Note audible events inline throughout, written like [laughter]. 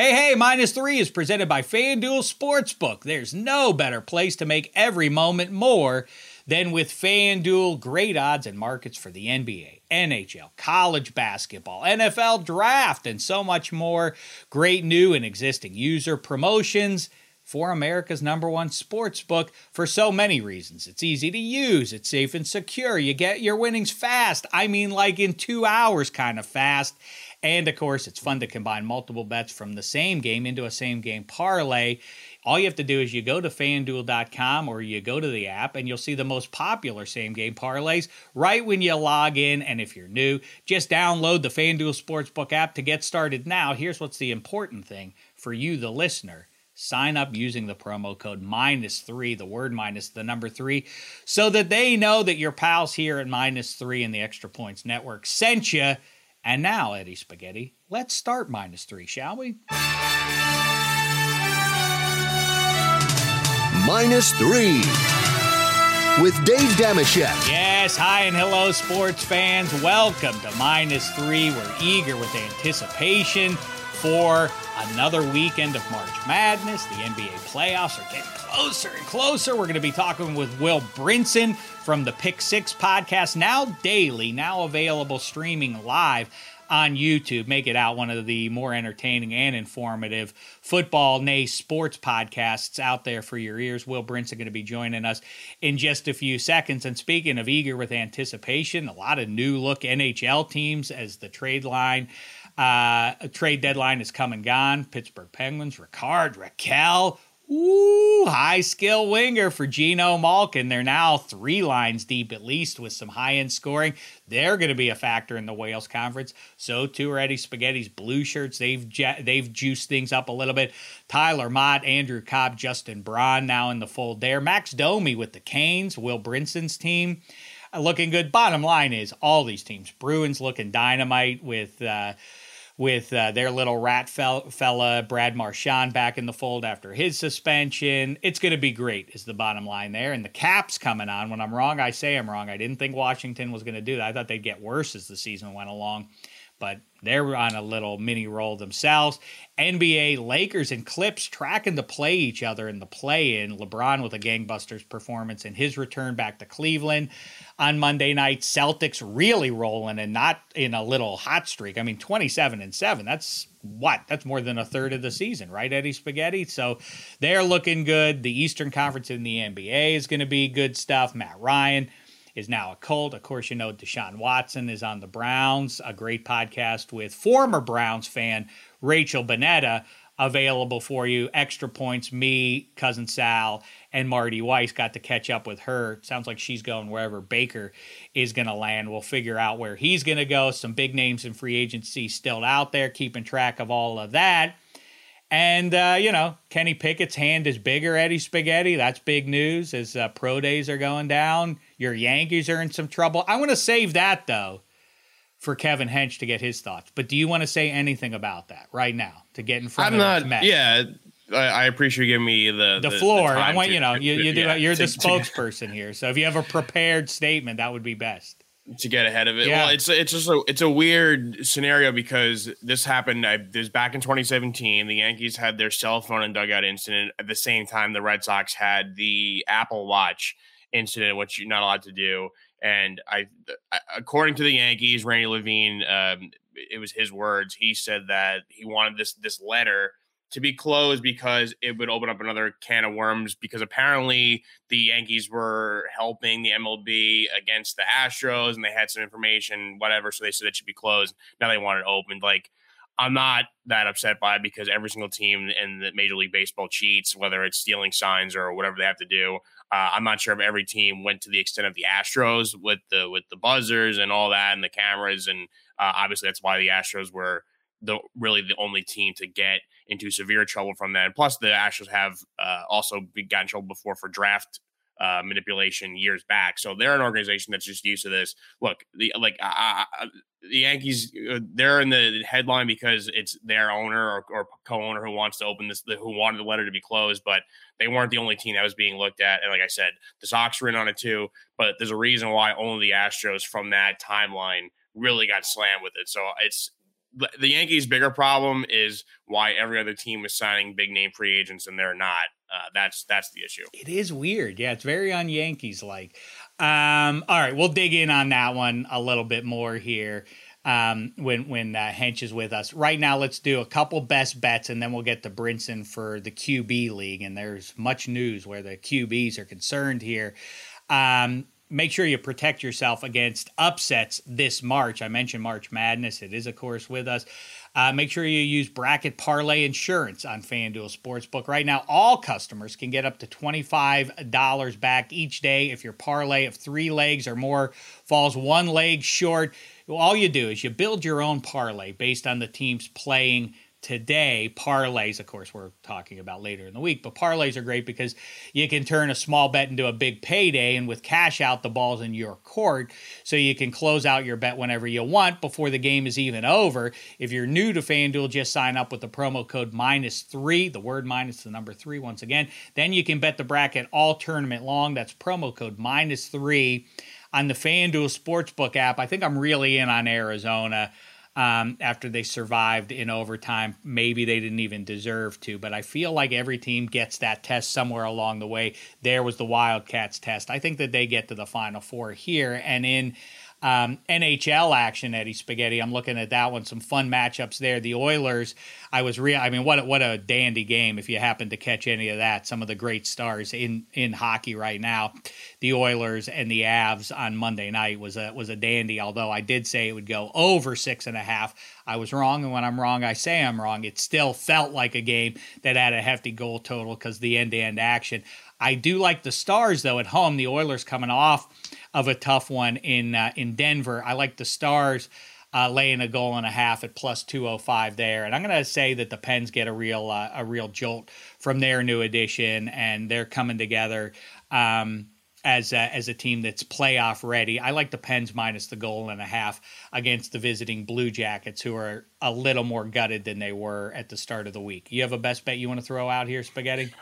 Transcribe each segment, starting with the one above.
Hey, hey, minus three is presented by FanDuel Sportsbook. There's no better place to make every moment more than with FanDuel. Great odds and markets for the NBA, NHL, college basketball, NFL draft, and so much more. Great new and existing user promotions for America's number one sports book for so many reasons. It's easy to use, it's safe and secure. You get your winnings fast. I mean, like in two hours, kind of fast. And of course, it's fun to combine multiple bets from the same game into a same game parlay. All you have to do is you go to fanduel.com or you go to the app and you'll see the most popular same game parlays right when you log in. And if you're new, just download the FanDuel Sportsbook app to get started now. Here's what's the important thing for you, the listener sign up using the promo code minus three, the word minus the number three, so that they know that your pals here at minus three and the Extra Points Network sent you. And now, Eddie Spaghetti, let's start minus three, shall we? Minus three with Dave Dameshek. Yes, hi and hello, sports fans. Welcome to minus three. We're eager with anticipation for another weekend of March Madness. The NBA playoffs are getting closer and closer. We're going to be talking with Will Brinson from the Pick Six podcast, now daily, now available streaming live on YouTube. Make it out one of the more entertaining and informative football, nay, sports podcasts out there for your ears. Will Brinson going to be joining us in just a few seconds. And speaking of eager with anticipation, a lot of new look NHL teams as the trade line uh, trade deadline is come and gone. Pittsburgh Penguins, Rickard, Rakell. Ooh, high skill winger for Geno Malkin. They're now three lines deep at least with some high end scoring. They're going to be a factor in the Wales Conference. So too are Eddie Spaghetti's blue shirts. They've they've juiced things up a little bit. Tyler Motte, Andrew Copp, Justin Braun now in the fold there. Max Domi with the Canes, Will Brinson's team looking good. Bottom line is all these teams. Bruins looking dynamite with. Uh, with uh, their little rat fella, Brad Marchand, back in the fold after his suspension. It's going to be great, is the bottom line there. And the Caps coming on. When I'm wrong, I say I'm wrong. I didn't think Washington was going to do that. I thought they'd get worse as the season went along. But they're on a little mini roll themselves. NBA Lakers and Clips tracking to play each other in the play in. LeBron with a gangbusters performance in his return back to Cleveland on Monday night. Celtics really rolling and not in a little hot streak. I mean, 27 and 7. That's what? That's more than a third of the season, right, Eddie Spaghetti? So they're looking good. The Eastern Conference in the NBA is going to be good stuff. Matt Ryan is now a Colt. Of course, you know Deshaun Watson is on the Browns, a great podcast with former Browns fan Rachel Bonnetta available for you. Extra points, me, cousin Sal, and Marty Weiss got to catch up with her. sounds like she's going wherever Baker is going to land. We'll figure out where he's going to go. Some big names in free agency still out there, keeping track of all of that. And, uh, you know, Kenny Pickett's hand is bigger, Eddie Spaghetti. That's big news as uh, pro days are going down. Your Yankees are in some trouble. I want to save that, though, for Kevin Hench to get his thoughts. But do you want to say anything about that right now to get in front I'm of not, Yeah. I, appreciate you giving me the the, the floor. The I want to, you know you, you do yeah, you're to, the [laughs] spokesperson here. So if you have a prepared statement, that would be best to get ahead of it. Yeah. Well, it's it's just a it's a weird scenario because this happened. I, this back in 2017. The Yankees had their cell phone and dugout incident at the same time the Red Sox had the Apple Watch incident, which you're not allowed to do. And I, according to the Yankees, Randy Levine, um, it was his words. He said that he wanted this this letter to be closed because it would open up another can of worms because apparently the Yankees were helping the MLB against the Astros and they had some information, whatever. So they said it should be closed. Now they want it opened. Like, I'm not that upset by because every single team in the Major League Baseball cheats, whether it's stealing signs or whatever they have to do. Uh, I'm not sure if every team went to the extent of the Astros with the with the buzzers and all that and the cameras, and uh, obviously that's why the Astros were the really the only team to get into severe trouble from that. Plus, the Astros have uh, also gotten trouble before for draft uh, manipulation years back. So they're an organization that's just used to this. Look, the like uh, the Yankees, uh, they're in the headline because it's their owner or, or, co-owner who wants to open this, who wanted the letter to be closed, but they weren't the only team that was being looked at. And like I said, the Sox were in on it too. But there's a reason why only the Astros from that timeline really got slammed with it. So it's the Yankees' bigger problem is why every other team is signing big name free agents and they're not. Uh, that's that's the issue. It is weird. Yeah, it's very on Yankees like. Um, all right, we'll dig in on that one a little bit more here um, when when uh, Hench is with us. Right now, let's do a couple best bets, and then we'll get to Brinson for the QB league. And there's much news where the QBs are concerned here. Um, make sure you protect yourself against upsets this March. I mentioned March Madness; it is, of course, with us. Uh, make sure you use Bracket Parlay Insurance on FanDuel Sportsbook. Right now, all customers can get up to $25 back each day if your parlay of three legs or more falls one leg short. All you do is you build your own parlay based on the teams playing today. Parlays, of course, we're talking about later in the week, but parlays are great because you can turn a small bet into a big payday, and with cash out, the ball's in your court, so you can close out your bet whenever you want before the game is even over. If you're new to FanDuel, just sign up with the promo code minus three, the word minus the number three once again. Then you can bet the bracket all tournament long. That's promo code minus three on the FanDuel Sportsbook app. I think I'm really in on Arizona um, after they survived in overtime. Maybe they didn't even deserve to, but I feel like every team gets that test somewhere along the way. There was the Wildcats test. I think that they get to the Final Four here. And in um, NHL action, Eddie Spaghetti. I'm looking at that one. Some fun matchups there. The Oilers. I was real. I mean, what what a dandy game. If you happen to catch any of that, some of the great stars in in hockey right now. The Oilers and the Avs on Monday night was a was a dandy. Although I did say it would go over six and a half. I was wrong, and when I'm wrong, I say I'm wrong. It still felt like a game that had a hefty goal total because the end to end action. I do like the Stars though at home. The Oilers coming off of a tough one in uh, in Denver. I like the Stars uh, laying a goal and a half at plus 205 there. And I'm going to say that the Pens get a real uh, a real jolt from their new addition and they're coming together um, as a, as a team that's playoff ready. I like the Pens minus the goal and a half against the visiting Blue Jackets who are a little more gutted than they were at the start of the week. You have a best bet you want to throw out here, Spaghetti?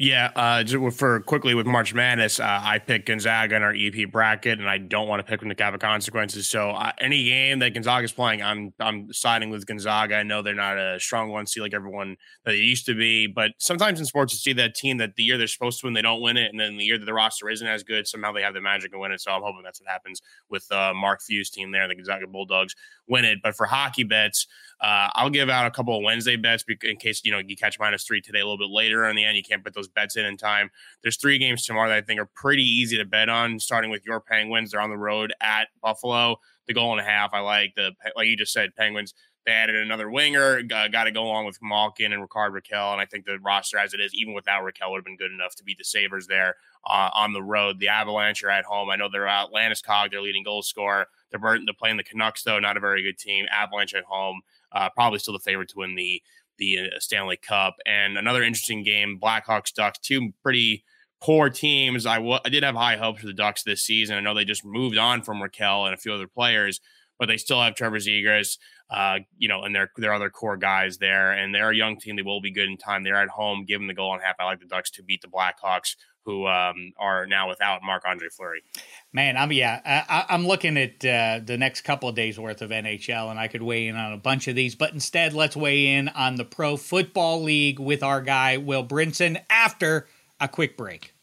Yeah, uh, for quickly with March Madness, uh, I picked Gonzaga in our EP bracket, and I don't want to pick them to have consequences. So uh, any game that Gonzaga is playing, I'm I'm siding with Gonzaga. I know they're not a strong one see like everyone that they used to be, but sometimes in sports you see that team that the year they're supposed to win, they don't win it, and then the year that the roster isn't as good, somehow they have the magic and win it. So I'm hoping that's what happens with uh, Mark Few's team there, the Gonzaga Bulldogs win it. But for hockey bets. Uh, I'll give out a couple of Wednesday bets in case you know you catch minus three today a little bit later. In the end, you can't put those bets in in time. There's three games tomorrow that I think are pretty easy to bet on. Starting with your Penguins, they're on the road at Buffalo. The goal and a half, I like the like you just said, Penguins. They added another winger, uh, got to go along with Malkin and Rickard Rakell. and I think the roster as it is, even without Raquel, would have been good enough to beat the Sabres there uh, on the road. The Avalanche are at home. I know they're out. Landeskog, their leading goal scorer. They're, they're playing the Canucks though, not a very good team. Avalanche at home uh, probably still the favorite to win the the uh, Stanley Cup. And another interesting game: Blackhawks Ducks, two pretty poor teams. I, w- I did have high hopes for the Ducks this season. I know they just moved on from Rakell and a few other players, but they still have Trevor Zegras, uh, you know, and their their other core guys there. And they're a young team. They will be good in time. They're at home. Give them the goal and half. I like the Ducks to beat the Blackhawks, who um, are now without Marc Andre Fleury. Man, I'm yeah, I, am looking at uh, the next couple of days worth of NHL, and I could weigh in on a bunch of these, but instead, let's weigh in on the Pro Football League with our guy Will Brinson after a quick break.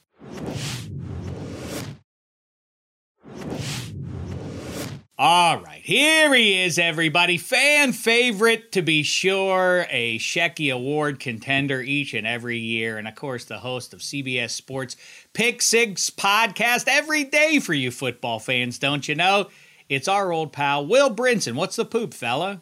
All right, here he is, everybody. Fan favorite to be sure, a Shecky Award contender each and every year, and of course, the host of CBS Sports Pick Six podcast every day for you football fans, don't you know? It's our old pal, Will Brinson. What's the poop, fella?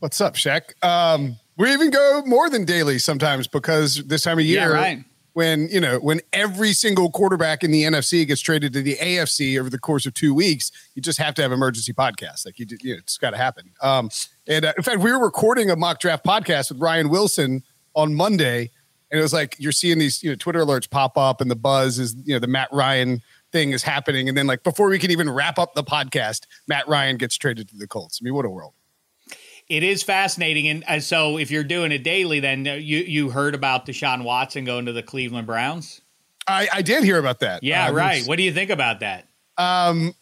What's up, Sheck? Um, we even go more than daily sometimes because this time of year, yeah, right when you know when every single quarterback in the NFC gets traded to the AFC over the course of two weeks, you just have to have emergency podcasts. Like you, you know, it's got to happen. Um, and uh, in fact, we were recording a mock draft podcast with Ryan Wilson on Monday, and it was like you're seeing these you know Twitter alerts pop up, and the buzz is you know the Matt Ryan thing is happening, and then like before we can even wrap up the podcast, Matt Ryan gets traded to the Colts. I mean, what a world! It is fascinating. And, and, so, if you're doing it daily, then uh, you you heard about Deshaun Watson going to the Cleveland Browns. I, I did hear about that. Yeah, uh, right. What do you think about that? Um,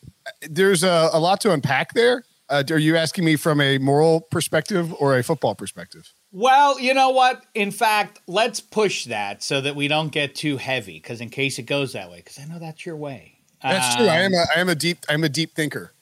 there's a, a, lot to unpack there. Uh, are you asking me from a moral perspective or a football perspective? Well, you know what? In fact, let's push that so that we don't get too heavy. Because in case it goes that way, because I know that's your way. That's um, true. I am a I am a deep I'm a deep thinker.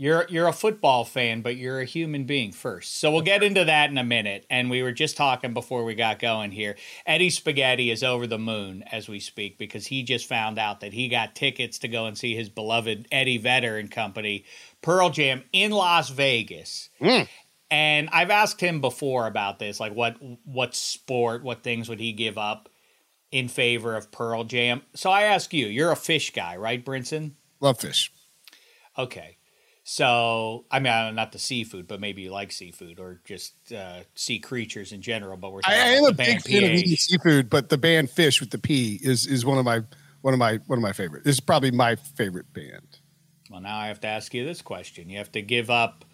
You're you're a football fan, but you're a human being first. So we'll get into that in a minute. And we were just talking before we got going here. Eddie Spaghetti is over the moon as we speak because he just found out that he got tickets to go and see his beloved Eddie Vedder and company Pearl Jam in Las Vegas. Mm. And I've asked him before about this, like what what sport, what things would he give up in favor of Pearl Jam? So I ask you, you're a fish guy, right, Brinson? Love fish. Okay. So, I mean, not the seafood, but maybe you like seafood or just uh, sea creatures in general. But we're I, am a big fan of eating seafood, but the band Phish with the P is is one of my one of my one of my favorite. This is probably my favorite band. Well, now I have to ask you this question: You have to give up.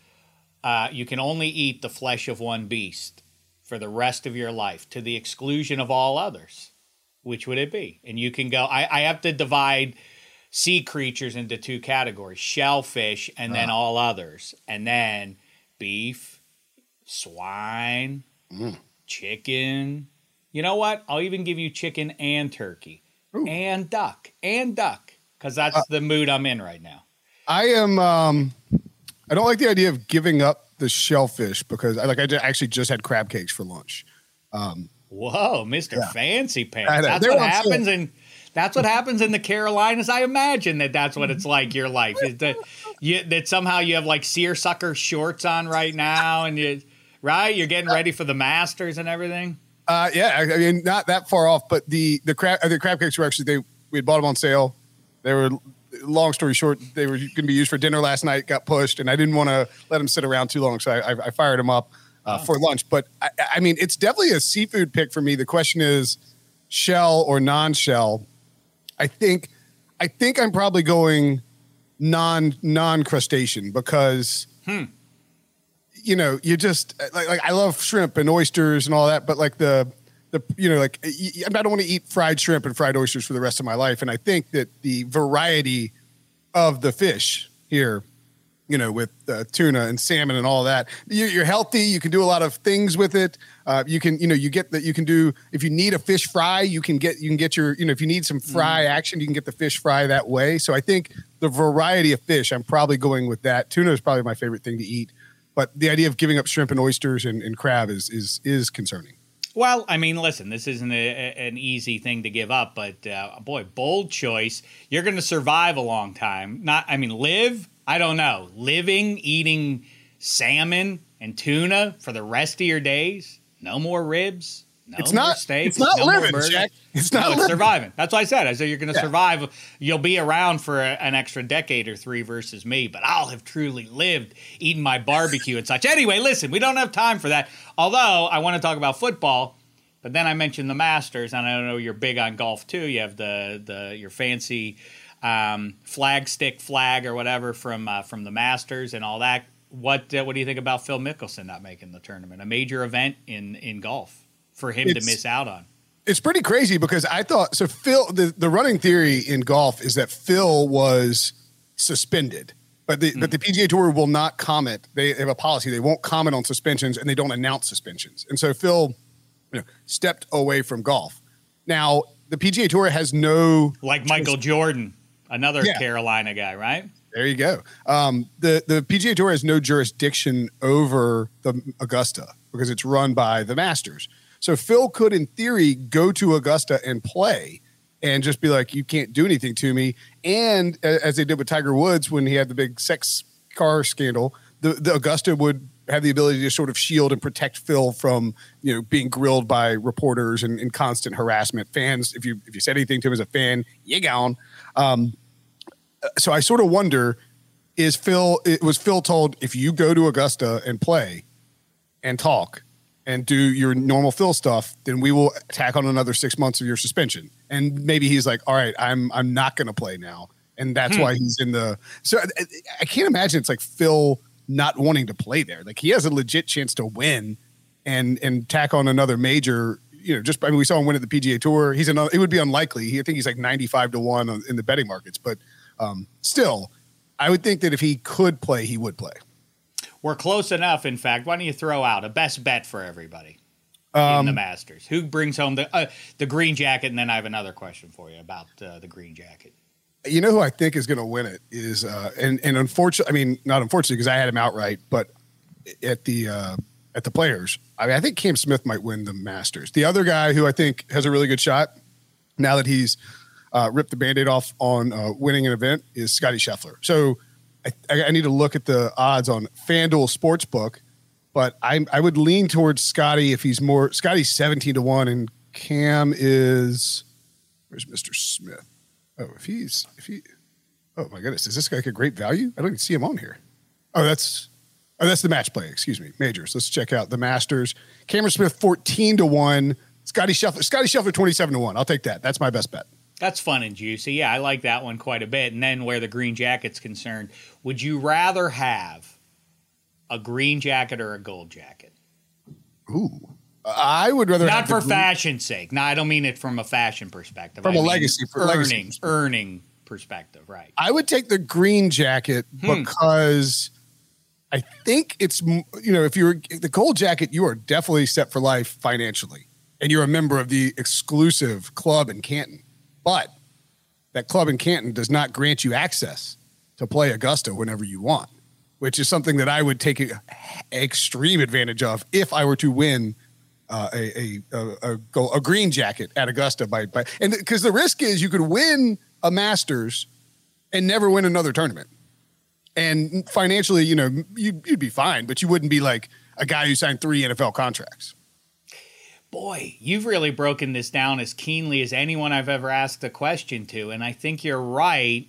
Uh, you can only eat the flesh of one beast for the rest of your life, to the exclusion of all others. Which would it be? And you can go. I, I have to divide sea creatures into two categories shellfish and then ah. all others. And then beef, swine, mm. chicken. You know what? I'll even give you chicken and turkey Ooh. and duck and duck because that's uh, the mood I'm in right now. I am, um, I don't like the idea of giving up the shellfish because I like, I actually just had crab cakes for lunch. Um, Whoa, Mr. Yeah. Fancy Pants. That's what happens in that's what happens in the Carolinas. I imagine that that's what it's like. Your life is that you that somehow you have like seersucker shorts on right now, and you right you're getting ready for the Masters and everything. Uh, yeah, I mean not that far off, but the the crab the crab cakes were actually they we had bought them on sale. They were long story short, they were going to be used for dinner last night. Got pushed, and I didn't want to let them sit around too long, so I, I, I fired them up uh, oh. for lunch. But I, I mean, it's definitely a seafood pick for me. The question is shell or non-shell I think I think I'm probably going non non crustacean because hmm. you know you just like, like I love shrimp and oysters and all that, but like the the you know like I don't want to eat fried shrimp and fried oysters for the rest of my life, and I think that the variety of the fish here you know, with uh, tuna and salmon and all that. You, are healthy. You can do a lot of things with it. Uh, you can, you know, you get that. You can do if you need a fish fry, you can get you can get your, you know, if you need some fry mm. action, you can get the fish fry that way. So I think the variety of fish, I'm probably going with that. Tuna is probably my favorite thing to eat, but the idea of giving up shrimp and oysters and, and crab is is is concerning. Well, I mean, listen, this isn't a, an easy thing to give up, but uh, boy, bold choice. You're going to survive a long time. Not, I mean, live I don't know, living eating salmon and tuna for the rest of your days? No more ribs. No it's not. Steaks, it's not no living, Jack. It's not. No, it's surviving. That's why I said. I said you're going to yeah. survive. You'll be around for a, an extra decade or three versus me, but I'll have truly lived eating my barbecue and such. Anyway, listen, we don't have time for that. Although I want to talk about football, but then I mentioned the Masters, and I don't know you're big on golf too. You have the the your fancy um, flag stick flag or whatever from uh, from the Masters and all that. What uh, what do you think about Phil Mickelson not making the tournament? A major event in in golf for him it's, to miss out on. It's pretty crazy because I thought so. Phil, the, the running theory in golf is that Phil was suspended, but the mm. but the PGA Tour will not comment. They have a policy; they won't comment on suspensions and they don't announce suspensions. And so Phil, you know, stepped away from golf. Now the PGA Tour has no like Michael Jordan another yeah. Carolina guy, right? There you go. Um, the the PGA Tour has no jurisdiction over the Augusta because it's run by the Masters. So Phil could, in theory, go to Augusta and play, and just be like, "You can't do anything to me." And as they did with Tiger Woods when he had the big sex car scandal, the, the Augusta would have the ability to sort of shield and protect Phil from you know being grilled by reporters and, and constant harassment. Fans, if you if you said anything to him as a fan, you gone. Um, so I sort of wonder: Is Phil? It was Phil told if you go to Augusta and play and talk and do your normal Phil stuff, then we will tack on another six months of your suspension. And maybe he's like, all right, I'm I'm not going to play now, and that's hmm. why he's in the. So I, I can't imagine it's like Phil not wanting to play there. Like he has a legit chance to win and and tack on another major you know, just I mean, we saw him win at the PGA Tour. He's another. It would be unlikely. He, I think he's like ninety-five to one in the betting markets, but um, still, I would think that if he could play, he would play. We're close enough. In fact, why don't you throw out a best bet for everybody um, in the Masters? Who brings home the uh, the green jacket? And then I have another question for you about uh, the green jacket. You know who I think is going to win it is, uh, and and unfortunately, I mean not unfortunately because I had him outright, but at the uh, at the players, I mean I think Cam Smith might win the Masters. The other guy who I think has a really good shot now that he's uh, ripped the band-aid off on uh, winning an event is Scotty Scheffler. So I, I, need to look at the odds on FanDuel Sportsbook, but I, I would lean towards Scotty if he's more. Scotty's 17 to 1, and Cam is. Where's Mr. Smith? Oh, if he's. if he. Oh, my goodness. Is this guy like a great value? I don't even see him on here. Oh, that's. Oh, that's the match play. Excuse me. Majors. Let's check out the Masters. Cameron Smith 14 to 1. Scotty Scheffler. Scotty Scheffler 27 to 1. I'll take that. That's my best bet. That's fun and juicy. Yeah, I like that one quite a bit. And then where the green jacket's concerned, would you rather have a green jacket or a gold jacket? Ooh. I would rather not for fashion's sake. No, I don't mean it from a fashion perspective. From I a legacy, earning, legacy perspective. earning perspective, right? I would take the green jacket hmm. because I think it's you know if you're the gold jacket, you are definitely set for life financially, and you're a member of the exclusive club in Canton. But that club in Canton does not grant you access to play Augusta whenever you want, which is something that I would take extreme advantage of if I were to win uh, a, a, a, a, green jacket at Augusta by, by and because the risk is you could win a Masters and never win another tournament. And financially, you know, you'd, you'd be fine, but you wouldn't be like a guy who signed three NFL contracts boy, you've really broken this down as keenly as anyone I've ever asked a question to. And I think you're right.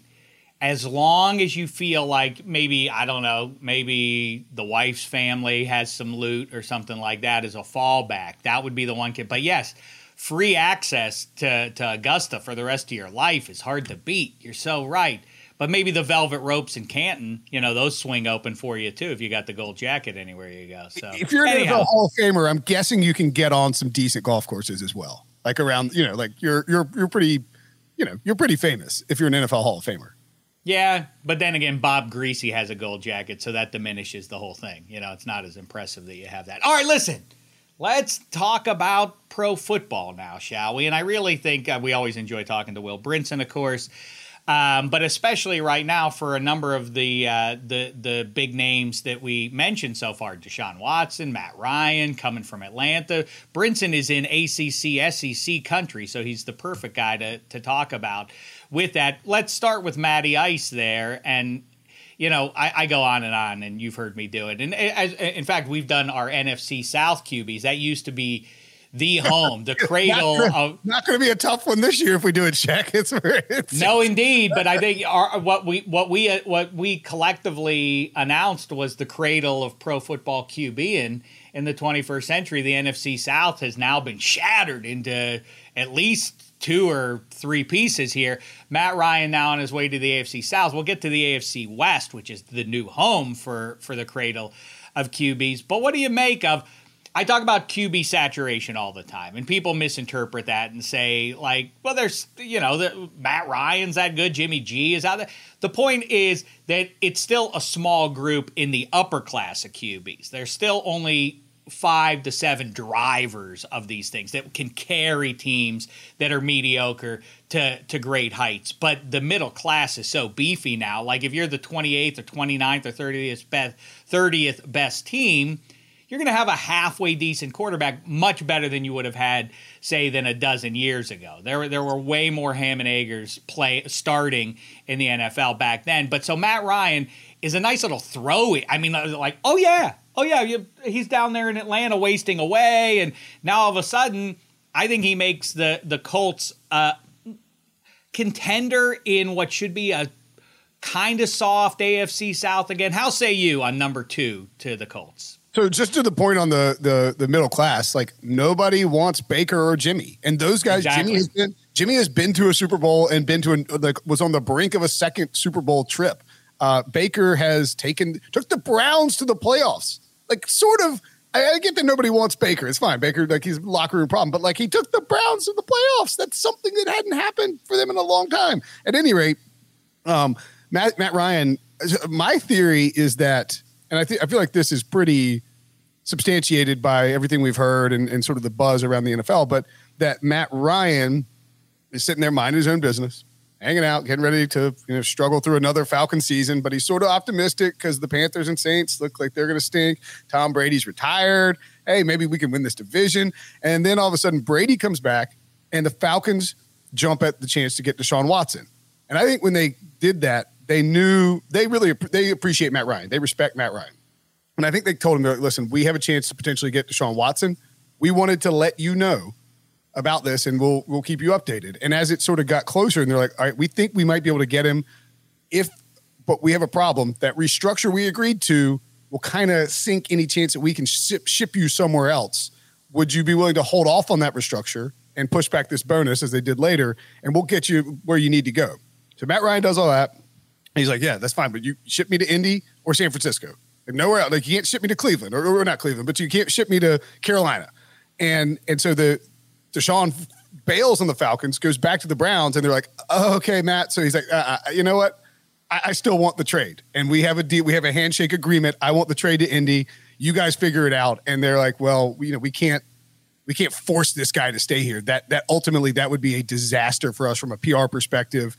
As long as you feel like maybe, I don't know, maybe the wife's family has some loot or something like that as a fallback, that would be the one kid. But yes, free access to, to Augusta for the rest of your life is hard to beat. You're so right. But maybe the velvet ropes in Canton, you know, those swing open for you too if you got the gold jacket anywhere you go. So if you're an NFL Hall of Famer, I'm guessing you can get on some decent golf courses as well. Like around, you know, like you're you're you're pretty, you know, you're pretty famous if you're an NFL Hall of Famer. Yeah, but then again, Bob Griese has a gold jacket, so that diminishes the whole thing. You know, it's not as impressive that you have that. All right, listen. Let's talk about pro football now, shall we? And I really think uh, we always enjoy talking to Will Brinson, of course. Um, but especially right now for a number of the uh, the the big names that we mentioned so far, Deshaun Watson, Matt Ryan, coming from Atlanta. Brinson is in ACC SEC country, so he's the perfect guy to to talk about. With that, let's start with Matty Ice there, and you know, I, I, go on and on, and you've heard me do it. And as, in fact, we've done our NFC South QBs. That used to be the [laughs] home, the cradle not of. Not going to be a tough one this year if we do it, check. [laughs] It's, it's no, indeed. But I think our, what we what we uh, what we collectively announced was the cradle of pro football QB in in the 21st century. The NFC South has now been shattered into at least two or three pieces here. Matt Ryan now on his way to the AFC South. We'll get to the AFC West, which is the new home for for the cradle of QBs. But what do you make of I talk about QB saturation all the time, and people misinterpret that and say like, "Well, there's you know, the, Matt Ryan's that good, Jimmy G is out there." The point is that it's still a small group in the upper class of QBs. There's still only five to seven drivers of these things that can carry teams that are mediocre to to great heights. But the middle class is so beefy now. Like if you're the 28th or 29th or 30th best 30th best team you're going to have a halfway decent quarterback, much better than you would have had, say, than a dozen years ago. There, there were way more ham and eggers play starting in the NFL back then. But so Matt Ryan is a nice little throw. I mean, like, oh yeah, oh yeah, you, he's down there in Atlanta wasting away, and now all of a sudden, I think he makes the the Colts uh, contender in what should be a kind of soft AFC South again. How say you on number two to the Colts? So just to the point on the the the middle class, like nobody wants Baker or Jimmy, and those guys. Exactly. Jimmy has been Jimmy has been to a Super Bowl and been to an, like was on the brink of a second Super Bowl trip. Uh, Baker has taken took the Browns to the playoffs, like sort of. I, I get that nobody wants Baker. It's fine. Baker, like he's locker room problem, but like he took the Browns to the playoffs. That's something that hadn't happened for them in a long time. At any rate, um, Matt Matt Ryan. My theory is that and I think I feel like this is pretty substantiated by everything we've heard and, and sort of the buzz around the NFL, but that Matt Ryan is sitting there minding his own business, hanging out, getting ready to you know struggle through another Falcon season. But he's sort of optimistic because the Panthers and Saints look like they're going to stink. Tom Brady's retired. Hey, maybe we can win this division. And then all of a sudden, Brady comes back, and the Falcons jump at the chance to get Deshaun Watson. And I think when they did that, they knew they really they appreciate Matt Ryan. They respect Matt Ryan. And I think they told him, listen, we have a chance to potentially get Deshaun Watson. We wanted to let you know about this and we'll we'll keep you updated. And as it sort of got closer and they're like, all right, we think we might be able to get him if but we have a problem. That restructure we agreed to will kind of sink any chance that we can ship, ship you somewhere else. Would you be willing to hold off on that restructure and push back this bonus as they did later and we'll get you where you need to go. So Matt Ryan does all that. He's like, yeah, that's fine, but you ship me to Indy or San Francisco. Like nowhere else. Like you can't ship me to Cleveland or, or not Cleveland, but you can't ship me to Carolina. And and so the Deshaun bails on the Falcons, goes back to the Browns, and they're like, oh, okay, Matt. So he's like, uh, uh, you know what? I, I, still want the trade, and we have a deal. We have a handshake agreement. I want the trade to Indy. You guys figure it out. And they're like, well, you know, we can't. We can't force this guy to stay here. That that ultimately that would be a disaster for us from a PR perspective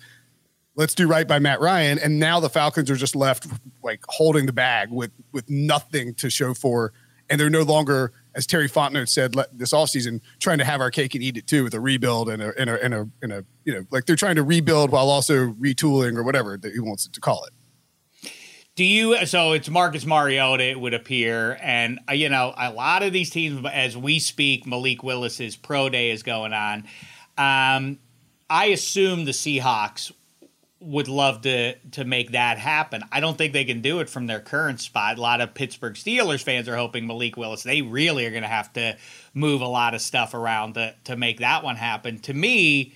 let's do right by Matt Ryan. And now the Falcons are just left like holding the bag with with nothing to show for. And they're no longer, as Terry Fontenot said this offseason, trying to have our cake and eat it too with a rebuild and a, and a, and a, and a, you know, like they're trying to rebuild while also retooling or whatever that he wants to call it. Do you? So it's Marcus Mariota, it would appear, and uh, you know a lot of these teams. As we speak, Malik Willis's pro day is going on. Um, I assume the Seahawks would love to to make that happen. I don't think they can do it from their current spot. A lot of Pittsburgh Steelers fans are hoping Malik Willis. They really are going to have to move a lot of stuff around to to make that one happen. To me,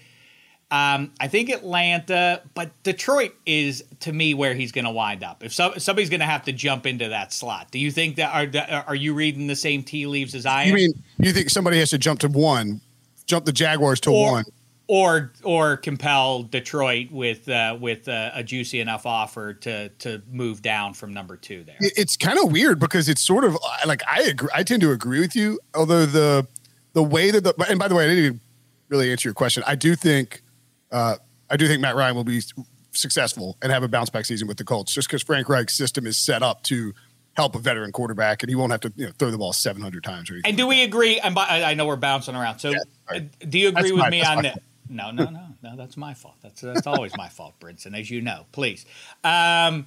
um, I think Atlanta, but Detroit is to me where he's going to wind up. If, so, somebody's going to have to jump into that slot, do you think that are are you reading the same tea leaves as I am? You mean you think somebody has to jump to one, jump the Jaguars to or, one? Or or compel Detroit with uh, with uh, a juicy enough offer to to move down from number two there. It's kind of weird because it's sort of like I agree. I tend to agree with you, although the the way that the and by the way, I didn't even really answer your question. I do think uh, I do think Matt Ryan will be successful and have a bounce back season with the Colts, just because Frank Reich's system is set up to help a veteran quarterback, and he won't have to you know, throw the ball 700 times. Or and do we agree? And by, I know we're bouncing around. So, yeah, do you agree that's with my, me on that? No, no, no, no. That's my fault. That's that's always my fault, Brinson, as you know. Please, um,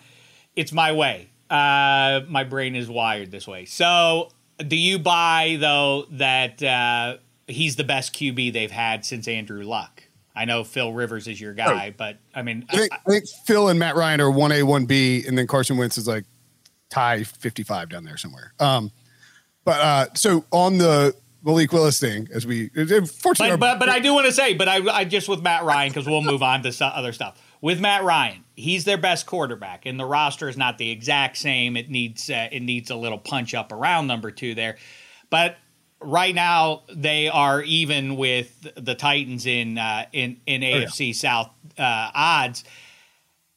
it's my way. Uh, my brain is wired this way. So, do you buy though that uh, he's the best QB they've had since Andrew Luck? I know Phil Rivers is your guy, but I mean, I think, I, I think Phil and Matt Ryan are one A, one B, and then Carson Wentz is like tie fifty five down there somewhere. Um, but uh, so on the Malik Willis thing as we fortunately. But, but, but I do want to say, but I, I just with Matt Ryan because we'll move on to other stuff. With Matt Ryan, he's their best quarterback, and the roster is not the exact same. It needs uh, it needs a little punch up around number two there, but right now they are even with the Titans in uh, in in AFC oh, yeah. South uh, odds.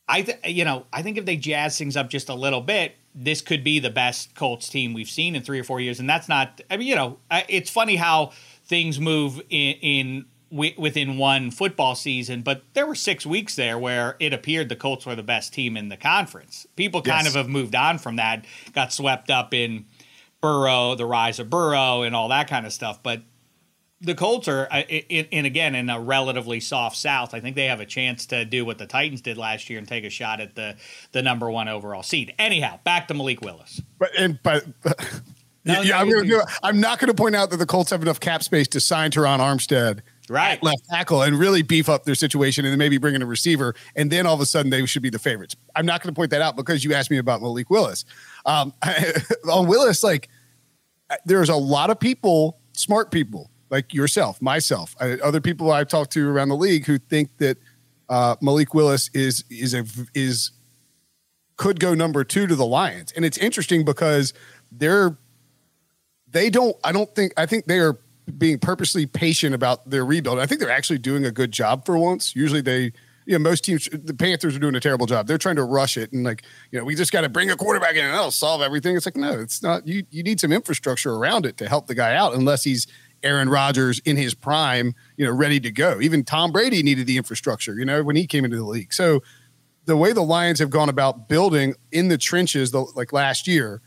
I th- you know I think if they jazz things up just a little bit, this could be the best Colts team we've seen in three or four years, and that's not. I mean, you know, it's funny how things move in, in within one football season, but there were six weeks there where it appeared the Colts were the best team in the conference. People kind yes. of have moved on from that, got swept up in Burrow, the rise of Burrow, and all that kind of stuff. But the Colts are, and again, in a relatively soft South, I think they have a chance to do what the Titans did last year and take a shot at the the number one overall seed. Anyhow, back to Malik Willis. But and but. No, [laughs] yeah, no, I'm, gonna, I'm, not going to point out that the Colts have enough cap space to sign Terron Armstead right left tackle and really beef up their situation and then maybe bring in a receiver and then all of a sudden they should be the favorites. I'm not going to point that out because you asked me about Malik Willis. Um, [laughs] on Willis, like there's a lot of people, smart people like yourself, myself, other people I've talked to around the league who think that uh, Malik Willis is is a is could go number two to the Lions, and it's interesting because they're they don't. I don't think. I think they are being purposely patient about their rebuild. I think they're actually doing a good job for once. Usually they you know, most teams, the Panthers are doing a terrible job. They're trying to rush it and like, you know, we just got to bring a quarterback in and that'll solve everything. It's like, no, it's not. You you need some infrastructure around it to help the guy out, unless he's Aaron Rodgers in his prime, you know, ready to go. Even Tom Brady needed the infrastructure, you know, when he came into the league. So the way the Lions have gone about building in the trenches, the, like last year,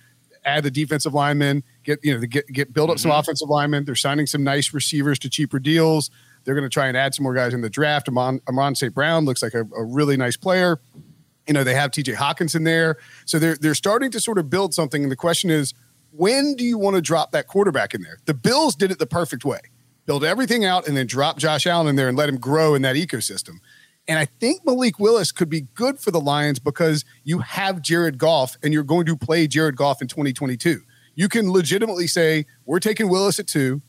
add the defensive linemen, get you know, get get build up mm-hmm. some offensive linemen. They're signing some nice receivers to cheaper deals. They're going to try and add some more guys in the draft. Amon, Amon St. Brown looks like a, a really nice player. You know, they have TJ Hockenson there. So they're they're starting to sort of build something. And the question is, when do you want to drop that quarterback in there? The Bills did it the perfect way. Build everything out and then drop Josh Allen in there and let him grow in that ecosystem. And I think Malik Willis could be good for the Lions because you have Jared Goff and you're going to play Jared Goff in 2022. You can legitimately say, we're taking Willis at two.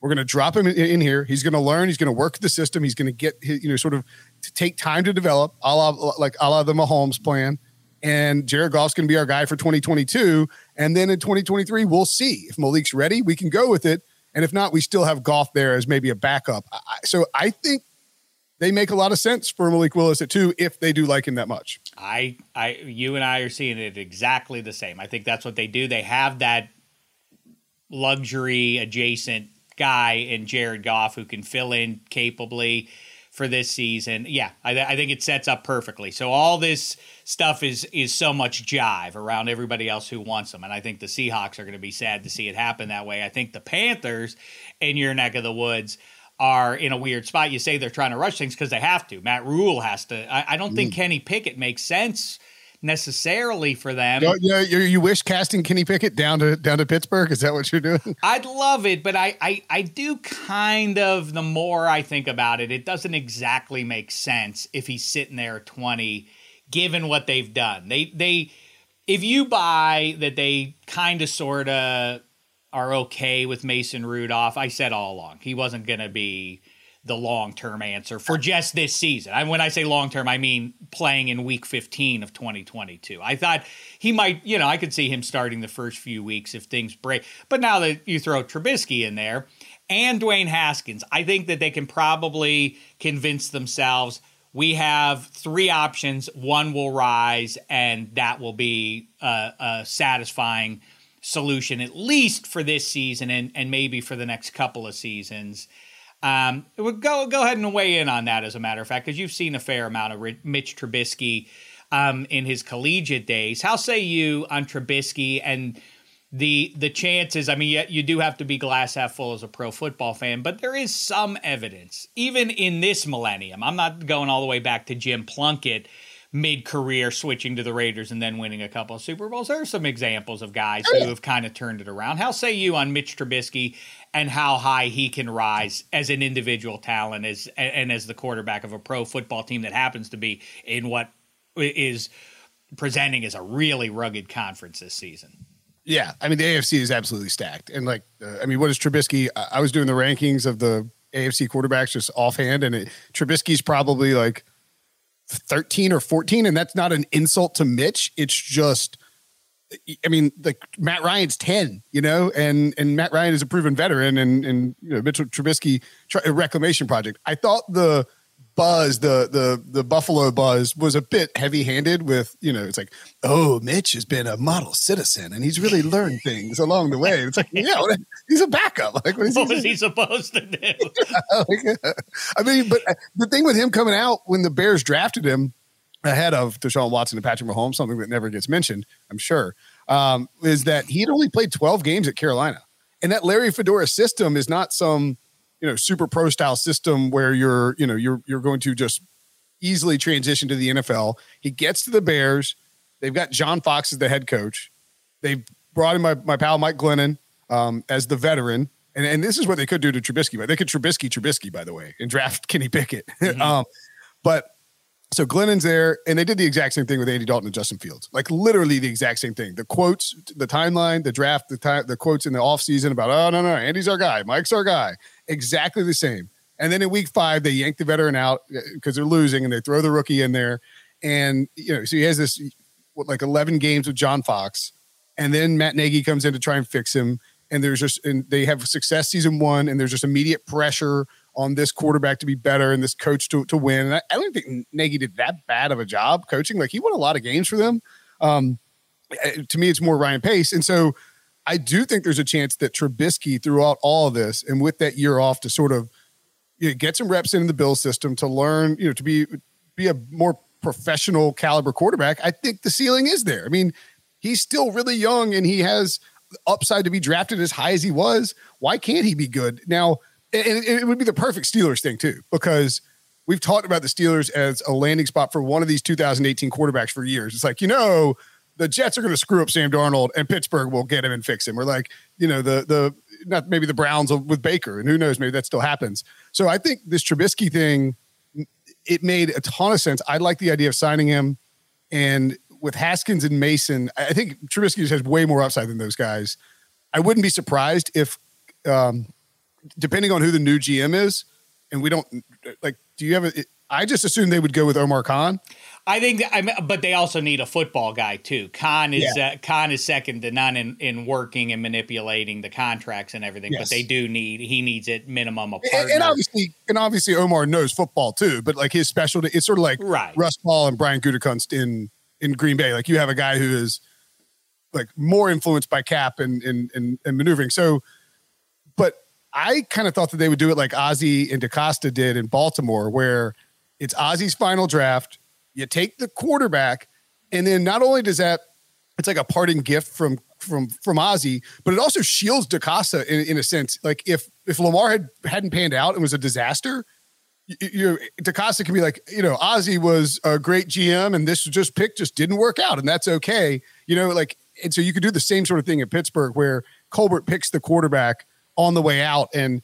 We're going to drop him in, here. He's going to learn. He's going to work the system. He's going to get, you know, sort of to take time to develop, a la, like a la the Mahomes plan. And Jared Goff's going to be our guy for 2022. And then in 2023, we'll see if Malik's ready. We can go with it. And if not, we still have Goff there as maybe a backup. So I think they make a lot of sense for Malik Willis at two if they do like him that much. I, I, you and I are seeing it exactly the same. I think that's what they do. They have that luxury adjacent guy in Jared Goff who can fill in capably for this season. Yeah, I, I, think it sets up perfectly. So all this stuff is is so much jive around everybody else who wants them, and I think the Seahawks are going to be sad to see it happen that way. I think the Panthers in your neck of the woods are in a weird spot. You say they're trying to rush things because they have to. Matt Rhule has to. I, I don't mm. think Kenny Pickett makes sense necessarily for them. Yeah, you, you wish casting Kenny Pickett down to down to Pittsburgh? Is that what you're doing? [laughs] I'd love it, but I, I I do kind of. The more I think about it, it doesn't exactly make sense if he's sitting there at 20, given what they've done. They they if you buy that they kind of sort of are okay with Mason Rudolph, I said all along he wasn't going to be the long term answer for just this season. I, when I say long term, I mean playing in week 15 of 2022. I thought he might, you know, I could see him starting the first few weeks if things break. But now that you throw Trubisky in there and Dwayne Haskins, I think that they can probably convince themselves we have three options. One will rise, and that will be a, a satisfying solution, at least for this season and, and maybe for the next couple of seasons. Um, go go ahead and weigh in on that, as a matter of fact, because you've seen a fair amount of Mitch Trubisky um, in his collegiate days. How say you on Trubisky and the the chances? I mean, you, you do have to be glass half full as a pro football fan, but there is some evidence, even in this millennium. I'm not going all the way back to Jim Plunkett mid career switching to the Raiders and then winning a couple of Super Bowls. There are some examples of guys who have kind of turned it around. How say you on Mitch Trubisky and how high he can rise as an individual talent as and as the quarterback of a pro football team that happens to be in what is presenting as a really rugged conference this season. Yeah, I mean the AFC is absolutely stacked, and like uh, I mean, what is Trubisky? I, I was doing the rankings of the AFC quarterbacks just offhand, and it, Trubisky's probably like thirteen or fourteen, and that's not an insult to Mitch. It's just I mean, like Matt Ryan's ten, you know, and and Matt Ryan is a proven veteran, and and you know Mitchell Trubisky reclamation project. I thought the buzz, the the the Buffalo buzz, was a bit heavy handed. With you know, it's like, oh, Mitch has been a model citizen, and he's really learned things along the way. It's like, yeah, he's a backup. Like, what, is what he, was he supposed to do? [laughs] yeah, like, I mean, but the thing with him coming out when the Bears drafted him ahead of Deshaun Watson and Patrick Mahomes, something that never gets mentioned, I'm sure, um, is that he had only played 12 games at Carolina. And that Larry Fedora system is not some, you know, super pro style system where you're, you know, you're you're going to just easily transition to the NFL. He gets to the Bears. They've got John Fox as the head coach. They've brought in my, my pal Mike Glennon um, as the veteran. And, and this is what they could do to Trubisky, but they could Trubisky Trubisky, by the way, and draft Kenny Pickett. [laughs] Mm-hmm. um, but so Glennon's there, and they did the exact same thing with Andy Dalton and Justin Fields. Like literally the exact same thing. The quotes, the timeline, the draft, the time, the quotes in the offseason about, oh no, no, Andy's our guy, Mike's our guy. Exactly the same. And then in week five, they yank the veteran out because uh, they're losing and they throw the rookie in there. And you know, so he has this what, like 11 games with John Fox. And then Matt Nagy comes in to try and fix him. And there's just and they have success season one, and there's just immediate pressure on this quarterback to be better and this coach to, to win. And I, I don't think Nagy did that bad of a job coaching. Like he won a lot of games for them. Um, eh, to me, it's more Ryan Pace. And so I do think there's a chance that Trubisky throughout all of this and with that year off to sort of you know, get some reps in the Bill system to learn, you know, to be be a more professional caliber quarterback. I think the ceiling is there. I mean, he's still really young and he has upside to be drafted as high as he was. Why can't he be good? Now, and it would be the perfect Steelers thing too, because we've talked about the Steelers as a landing spot for one of these 2018 quarterbacks for years. It's like, you know, the Jets are going to screw up Sam Darnold and Pittsburgh will get him and fix him. We're like, you know, the the not maybe the Browns with Baker, and who knows, maybe that still happens. So I think this Trubisky thing, it made a ton of sense. I like the idea of signing him, and with Haskins and Mason, I think Trubisky just has way more upside than those guys. I wouldn't be surprised if um, depending on who the new GM is, and we don't like. Do you have a? I just assumed they would go with Omar Khan. I think, I mean, but they also need a football guy too. Khan is yeah. uh, Khan is second to none in, in working and manipulating the contracts and everything. Yes. But they do need he needs it minimum a partner. And, and, obviously, and obviously Omar knows football too. But like his specialty, it's sort of like right. Russ Ball and Brian Gutekunst in in Green Bay. Like you have a guy who is like more influenced by cap and and and, and maneuvering. So, I kind of thought that they would do it like Ozzie and DeCosta did in Baltimore, where it's Ozzie's final draft. You take the quarterback, and then not only does that, it's like a parting gift from from from Ozzie, but it also shields DeCosta in, in a sense. Like if if Lamar had hadn't panned out and was a disaster, you, DeCosta can be like, you know, Ozzie was a great GM, and this just pick just didn't work out, and that's okay. You know, like, and so you could do the same sort of thing in Pittsburgh where Colbert picks the quarterback on the way out. And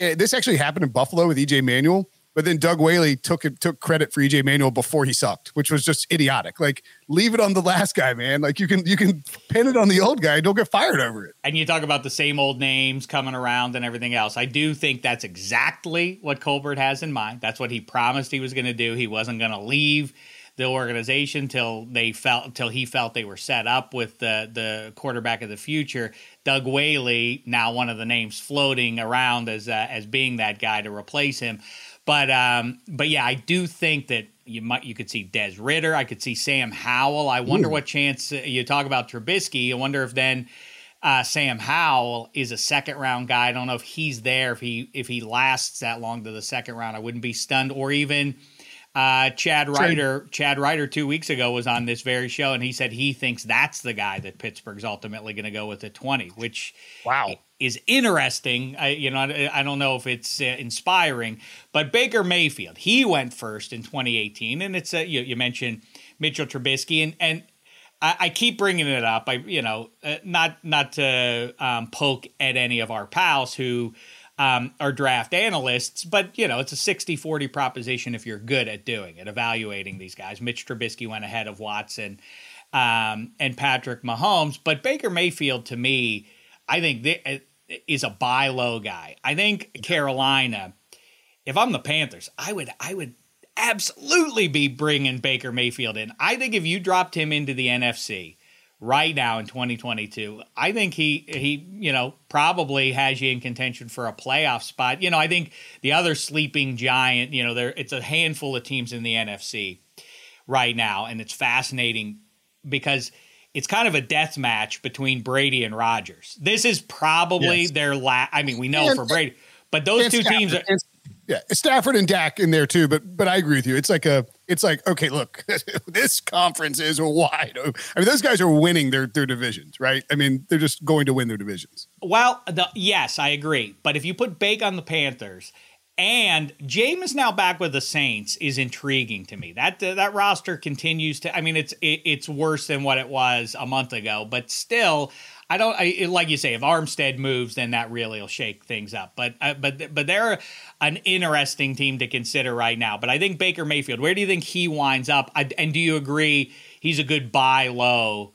eh, this actually happened in Buffalo with EJ Manuel. But then Doug Whaley took took credit for EJ Manuel before he sucked, which was just idiotic. Like, leave it on the last guy, man. Like you can you can pin it on the old guy. Don't get fired over it. And you talk about the same old names coming around and everything else. I do think that's exactly what Colbert has in mind. That's what he promised he was going to do. He wasn't going to leave the organization till they felt till he felt they were set up with the the quarterback of the future. Doug Whaley, now one of the names floating around as uh, as being that guy to replace him. But um, but yeah, I do think that you might you could see Des Ridder. I could see Sam Howell. I wonder Ooh. what chance uh, you talk about Trubisky. I wonder if then. Uh, Sam Howell is a second round guy. I don't know if he's there if he if he lasts that long to the second round. I wouldn't be stunned. Or even uh, Chad Reuter, Chad Reuter, two weeks ago was on this very show, and he said he thinks that's the guy that Pittsburgh's ultimately going to go with at twenty, which wow is interesting. I, you know, I, I don't know if it's uh, inspiring, but Baker Mayfield, he went first in 2018, and it's uh, you, you mentioned Mitchell Trubisky, and and I, I keep bringing it up. I you know uh, not not to um, poke at any of our pals who um, are draft analysts, but you know, it's a 60 40 proposition if you're good at doing it, evaluating these guys. Mitch Trubisky went ahead of Watson um, and Patrick Mahomes, but Baker Mayfield to me, I think th- uh, is a buy low guy. I think Carolina, if I'm the Panthers, I would, I would absolutely be bringing Baker Mayfield in. I think if you dropped him into the NFC, right now in 2022. I think he he you know probably has you in contention for a playoff spot. You know, I think the other sleeping giant, you know, there it's a handful of teams in the NFC right now and it's fascinating because it's kind of a death match between Brady and Rodgers. This is probably yes. their last I mean, we know and, for Brady, but those two teams are yeah, Stafford and Dak in there too, but but I agree with you. It's like a it's like okay, look, [laughs] this conference is wide. I mean, those guys are winning their their divisions, right? I mean, they're just going to win their divisions. Well, the, yes, I agree. But if you put Bake on the Panthers and Jameis now back with the Saints is intriguing to me. That uh, that roster continues to. I mean, it's it, it's worse than what it was a month ago, but still, I don't I, like you say if Armstead moves, then that really will shake things up. But uh, but but they're an interesting team to consider right now. But I think Baker Mayfield. Where do you think he winds up? I, and do you agree he's a good buy low?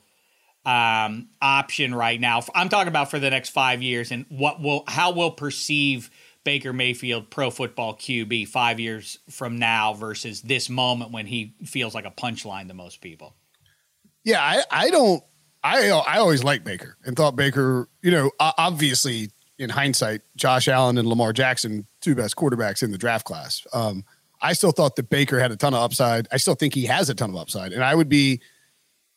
um, option right now. I'm talking about for the next five years, and what will how will perceive Baker Mayfield pro football QB five years from now versus this moment when he feels like a punchline to most people. Yeah, I, I don't I I always liked Baker and thought Baker, you know, obviously in hindsight, Josh Allen and Lamar Jackson, two best quarterbacks in the draft class. Um, I still thought that Baker had a ton of upside. I still think he has a ton of upside. And I would be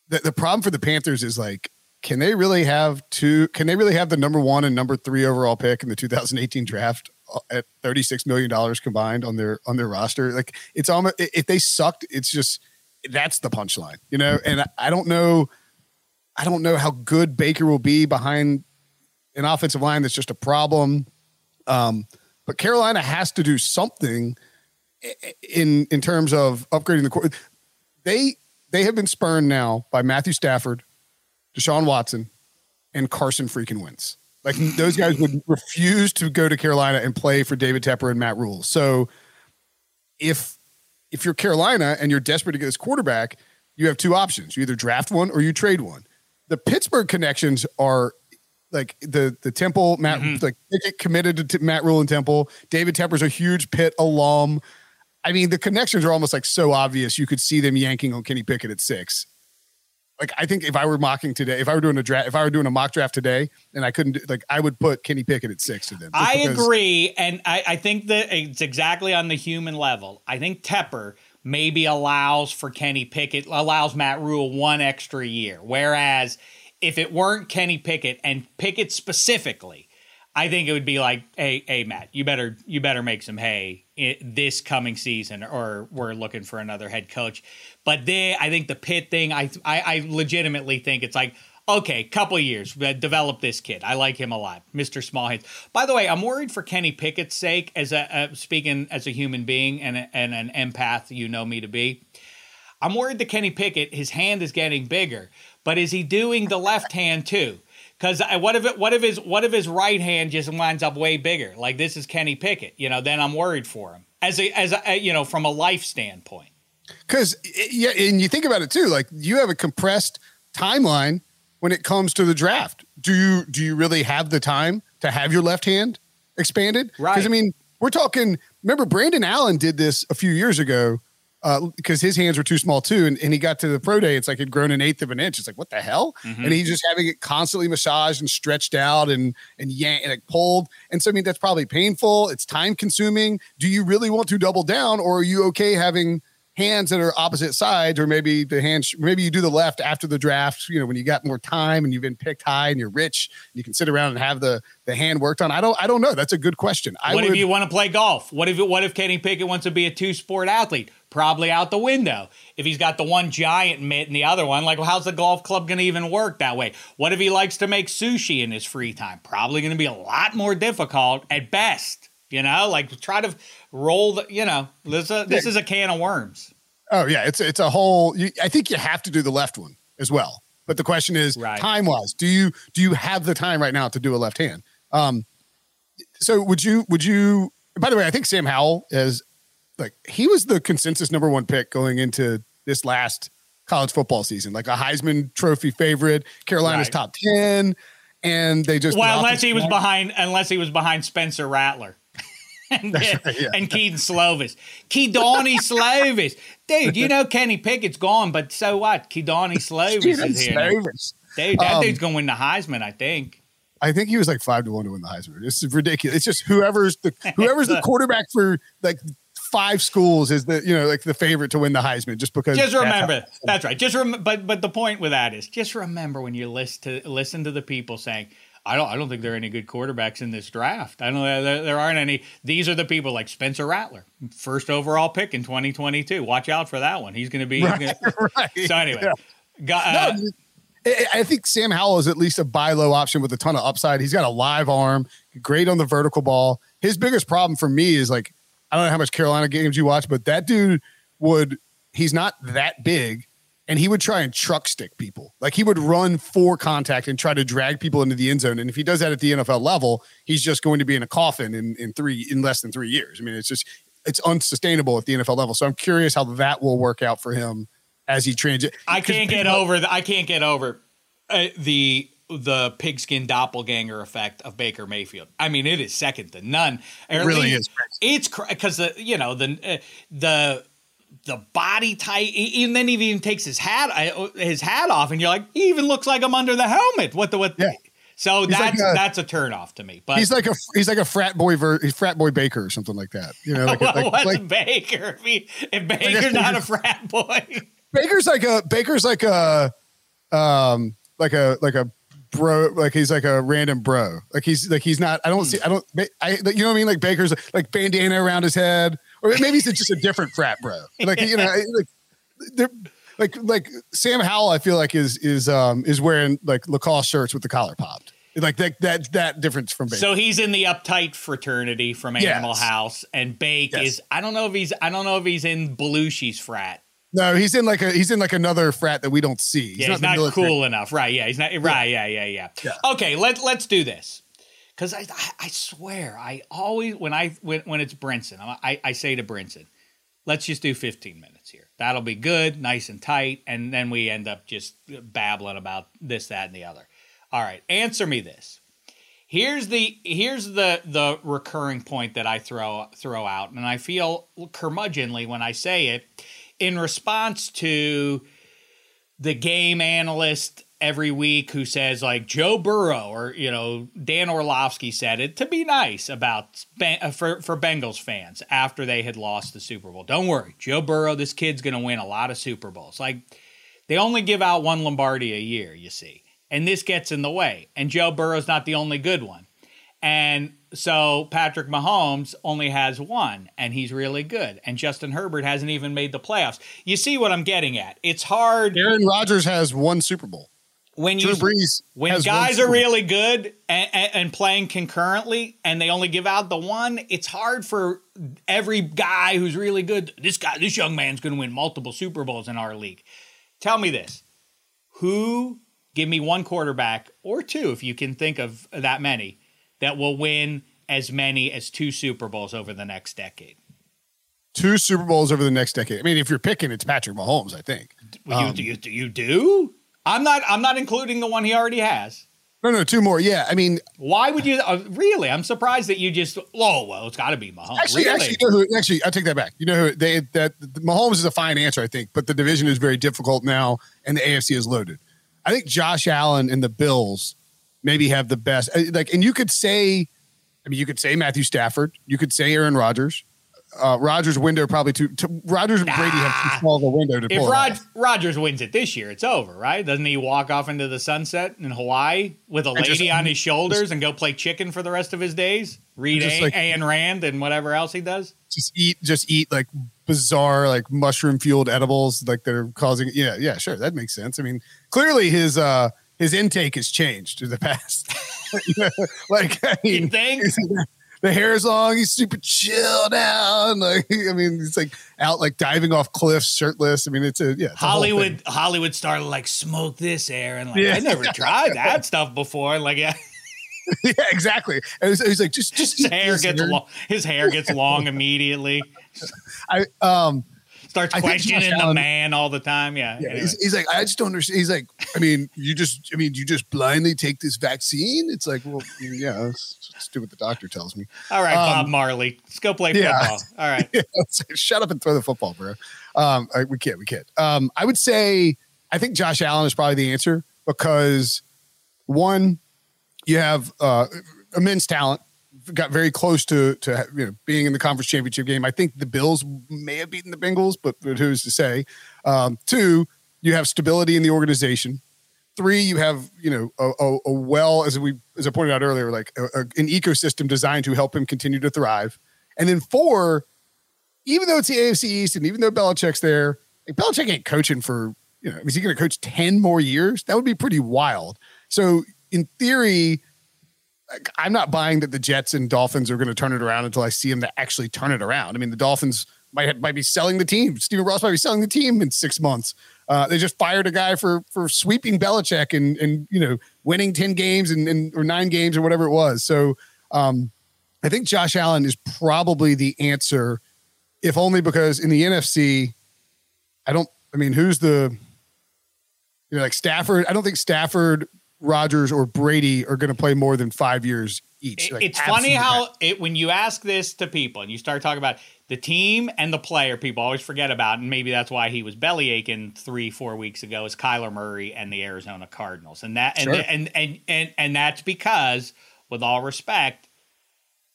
the, the problem for the Panthers is like, can they really have two? Can they really have the number one and number three overall pick in the 2018 draft uh, at 36 million dollars combined on their on their roster? Like it's almost if they sucked, it's just that's the punchline, you know. And I, I don't know, I don't know how good Baker will be behind an offensive line that's just a problem. Um, but Carolina has to do something in in terms of upgrading the core. They they have been spurned now by Matthew Stafford, Deshaun Watson, and Carson freaking Wentz. Like those guys would refuse to go to Carolina and play for David Tepper and Matt Rhule. So if if you're Carolina and you're desperate to get this quarterback, you have two options. You either draft one or you trade one. The Pittsburgh connections are like the the Temple Matt mm-hmm. like committed to Matt Rhule and Temple. David Tepper's a huge Pitt alum. I mean, the connections are almost like so obvious. You could see them yanking on Kenny Pickett at six. Like I think if I were mocking today, if I were doing a draft, if I were doing a mock draft today, and I couldn't, do, like I would put Kenny Pickett at six to them. I agree, and I, I think that it's exactly on the human level. I think Tepper maybe allows for Kenny Pickett, allows Matt Rhule one extra year, whereas if it weren't Kenny Pickett and Pickett specifically, I think it would be like, hey, hey, Matt, you better you better make some hay this coming season, or we're looking for another head coach. But they, I think the Pitt thing, I, I, I legitimately think it's like, okay, couple years, uh, develop this kid. I like him a lot, Mister Small Hands. By the way, I'm worried for Kenny Pickett's sake, as a uh, speaking as a human being and a, and an empath, you know me to be. I'm worried that Kenny Pickett, his hand is getting bigger, but is he doing the left hand too? Because what if it, what if his what if his right hand just winds up way bigger? Like this is Kenny Pickett, you know? Then I'm worried for him as a as a uh, you know from a life standpoint. Because eh, yeah, and you think about it too. Like you have a compressed timeline when it comes to the draft. Do you do you really have the time to have your left hand expanded? Right. Because I mean, we're talking. Remember, Brandon Allen did this a few years ago because uh, his hands were too small too. And, and he got to the pro day, it's like he'd grown an eighth of an inch. It's like, what the hell? Mm-hmm. And he's just having it constantly massaged and stretched out and and yanked and like pulled. And so I mean that's probably painful. It's time consuming. Do you really want to double down, or are you okay having hands that are opposite sides, or maybe the hands, maybe you do the left after the draft, you know, when you got more time and you've been picked high and you're rich, you can sit around and have the the hand worked on. I don't I don't know. That's a good question. I what would, if you want to play golf? What if what if Kenny Pickett wants to be a two sport athlete? Probably out the window. If he's got the one giant mitt and the other one, like well, how's the golf club going to even work that way? What if he likes to make sushi in his free time? Probably going to be a lot more difficult at best. You know, like try to roll the. You know, this a, this is a can of worms. Oh yeah, it's it's a whole. You, I think you have to do the left one as well. But the question is, right. time wise, do you do you have the time right now to do a left hand? Um, so would you would you? By the way, I think Sam Howell is like he was the consensus number one pick going into this last college football season, like a Heisman Trophy favorite, Carolina's right. top ten, and they just well, unless he was behind, unless he was behind Spencer Rattler. [laughs] and, right, yeah. and Kedon Slovis. Keedani [laughs] Slovis. Dude, you know Kenny Pickett's gone, but so what? Keedani Slovis is here. Slovis. Dude, that um, dude's going to win the Heisman, I think. I think he was like five to one to win the Heisman. Is ridiculous. It's just whoever's the whoever's the [laughs] quarterback for like five schools is the you know like the favorite to win the Heisman just because. Just remember that's, that's right. Just rem- but but the point with that is just remember when you list to listen to the people saying I don't. I don't think there are any good quarterbacks in this draft. I don't. There, there aren't any. These are the people like Spencer Rattler, first overall pick in 2022. Watch out for that one. He's going to be. Right, gonna, [laughs] right. So anyway, yeah. got, uh, no, I think Sam Howell is at least a buy low option with a ton of upside. He's got a live arm, great on the vertical ball. His biggest problem for me is like I don't know how much Carolina games you watch, but that dude would. He's not that big and he would try and truck stick people. Like he would run for contact and try to drag people into the end zone. And if he does that at the NFL level, he's just going to be in a coffin in, in three in less than three years. I mean, it's just it's unsustainable at the NFL level. So I'm curious how that will work out for him as he transit. I can't get over the, I can't get over uh, the the pigskin doppelganger effect of Baker Mayfield. I mean, it is second to none. It really is. It's because the you know the uh, the the body tight. And then he even takes his hat his hat off, and you're like, he even looks like I'm under the helmet. What the what? Yeah. So he's that's like a, that's a turnoff to me. But he's like a he's like a frat boy ver, frat boy Baker or something like that. You know, like, well, [laughs] like, what's like, Baker? If, he, if Baker's not a frat boy, Baker's like a Baker's like a um like a like a bro like he's like a random bro like he's like he's not i don't see i don't i you know what i mean like baker's like bandana around his head or maybe he's just a different frat bro like you know like they're like like sam howell i feel like is is um is wearing like lacoste shirts with the collar popped like that that that difference from Baker. So he's in the uptight fraternity from Animal yes. House, and Bake yes. is I don't know if he's I don't know if he's in Belushi's frat. No, he's in like a he's in like another frat that we don't see. He's yeah, he's not, not cool enough. Right? Yeah, he's not. Right? Yeah, yeah, yeah. yeah. Okay, let let's do this because I, I, I swear I always when I when when it's Brinson I I say to Brinson, let's just do 15 minutes here. That'll be good, nice and tight, and then we end up just babbling about this, that, and the other. All right, answer me this. Here's the here's the the recurring point that I throw throw out, and I feel curmudgeonly when I say it in response to the game analyst every week who says like Joe Burrow or you know Dan Orlovsky said it to be nice about uh, for for Bengals fans after they had lost the Super Bowl. Don't worry, Joe Burrow, this kid's going to win a lot of Super Bowls. Like they only give out one Lombardi a year, you see. And this gets in the way. And Joe Burrow's not the only good one. And so Patrick Mahomes only has one, and he's really good. And Justin Herbert hasn't even made the playoffs. You see what I'm getting at? It's hard. Aaron Rodgers has one Super Bowl. When you when guys are really good and, and, and, playing concurrently, and they only give out the one, it's hard for every guy who's really good. This guy, this young man's going to win multiple Super Bowls in our league. Tell me this: Who? Give me one quarterback or two, if you can think of that many that will win as many as two Super Bowls over the next decade. Two Super Bowls over the next decade. I mean, if you're picking, it's Patrick Mahomes. I think. Um, you, you, you do? I'm not. I'm not including the one he already has. No, no, two more. Yeah, I mean, why would you? Uh, really, I'm surprised that you just. Oh well, it's got to be Mahomes. Actually, really? actually, you know who, actually, I take that back. You know who they that Mahomes is a fine answer, I think, but the division is very difficult now, and the AFC is loaded. I think Josh Allen and the Bills maybe have the best. Uh, like, and you could say, I mean, you could say Matthew Stafford, you could say Aaron Rodgers. Uh, Rodgers' window probably too. To, Rodgers and Brady have too small of a window to if pull. If Rod, Rodgers wins it this year, it's over, right? Doesn't he walk off into the sunset in Hawaii with a lady just, on his shoulders and go play chicken for the rest of his days? Read a- like, Ayn Rand and whatever else he does. Just eat, just eat like bizarre, like mushroom fueled edibles, like they're causing. Yeah, yeah, sure, that makes sense. I mean, clearly his uh his intake has changed in the past. [laughs] like I mean, the hair is long. He's super chill down. Like [laughs] I mean, he's like out like diving off cliffs, shirtless. I mean, it's a yeah. It's Hollywood a Hollywood star like smoke this air and like yeah. I never [laughs] tried that stuff before. Like yeah. yeah, exactly. And he's, he's like, just, just his hair gets long. His hair gets long immediately. I um starts questioning the man all the time. Yeah. Yeah. Anyway. He's, he's, like, I just don't understand. He's like, I mean, you just, I mean, you just blindly take this vaccine. It's like, well, yeah, let's, let's do what the doctor tells me. All right, um, Bob Marley, let's go play yeah. football. All right. [laughs] Yeah, shut up and throw the football, bro. Um, I, we can't, we can't. Um, I would say, I think Josh Allen is probably the answer because one, you have uh, immense talent got very close to to you know being in the conference championship game. I think the Bills may have beaten the Bengals, but, but who's to say? Um, two, you have stability in the organization. Three, you have you know a, a, a well as we as I pointed out earlier, like a, an ecosystem designed to help him continue to thrive. And then four, even though it's the AFC East and even though Belichick's there, like Belichick ain't coaching for you know is he going to coach ten more years? That would be pretty wild. So in theory I'm not buying that the Jets and Dolphins are going to turn it around until I see them to actually turn it around. I mean, the Dolphins might might be selling the team. Stephen Ross might be selling the team in six months. Uh, they just fired a guy for for sweeping Belichick and and you know winning ten games and, and or nine games or whatever it was. So um, I think Josh Allen is probably the answer, if only because in the NFC, I don't. I mean, who's the you know like Stafford? I don't think Stafford Rodgers or Brady are going to play more than five years each. Like, it's funny how it when you ask this to people and you start talking about the team and the player, people always forget about, and maybe that's why he was belly aching three, four weeks ago. Is Kyler Murray and the Arizona Cardinals, and that sure. and, and and and and that's because, with all respect,